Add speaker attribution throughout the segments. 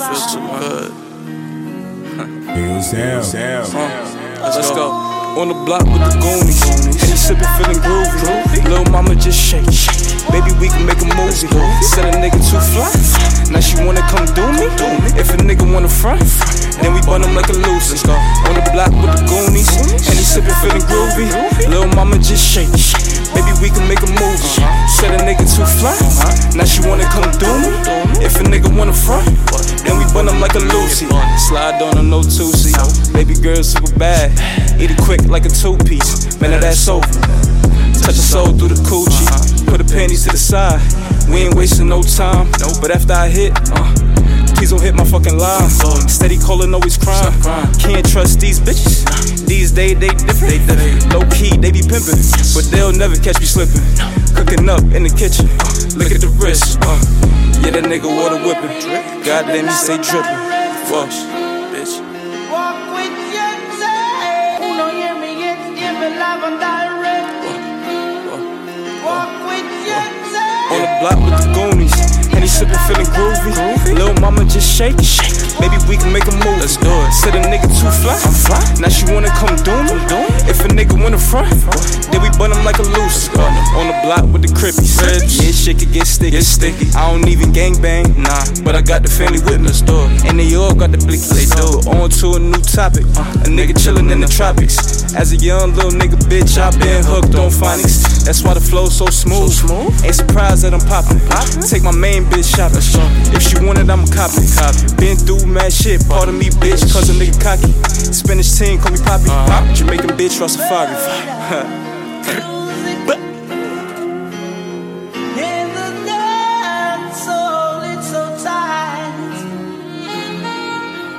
Speaker 1: Sam. Sam.
Speaker 2: Let's go. On the block with the Goonies. Henny sippin', feeling groovy. Little mama just shake. Baby, we can make a movie. Said a nigga too fly. Now she wanna come do me. If a nigga wanna front, then we bun him like a loose. On the block with the Goonies. Henny sippin', feeling groovy. Little mama just shake. Baby, we can make a movie. Said a nigga too fly. Now she wanna come do me. If a nigga wanna front, then we bun him like a Lucy. Slide on a no two-seat. Baby girl super bad. Eat it quick like a two piece. Man, that's over. Touch a soul through the coochie. Put the panties to the side. We ain't wasting no time. But after I hit, uh, please don't hit my fucking line. Steady calling always crying. Can't trust these bitches. These days they different. Pimping, but they'll never catch me slipping. Cooking up in the kitchen. Look at the wrist. Uh, yeah, that nigga water whipping. Goddamn, he stay dripping. Fuck, bitch.
Speaker 3: Walk with Jensen. Uno hear me, it's giving live and direct. Walk with Jensen.
Speaker 2: On the block with the Goonies. Henny sippin', feeling groovy. Lil' mama just shake. shake. Baby, we can make a move. Let's do it. Said a nigga too fly. I'm fly. Now she wanna come do me. If a nigga wanna front, then we bun him like a loose. Uh, on the block with the crippies. Yeah, shit could get sticky. Get sticky. I don't even gang bang, nah. But I got the family witness, door. And they all got the blickies. They do. On to a new topic. Uh, a nigga chillin' in the tropics. As a young little nigga, bitch, I been hooked on phonics. That's why the flow's so smooth. Ain't surprised that I'm poppin'. Take my main bitch shopping. If she want it, I'ma cop it. Been through mad shit, part of me, bitch, cause a nigga cocky. Spanish team, call me Poppy. Uh-huh. Jamaican bitch, Rastafari. but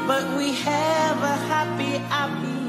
Speaker 2: But we have a happy, happy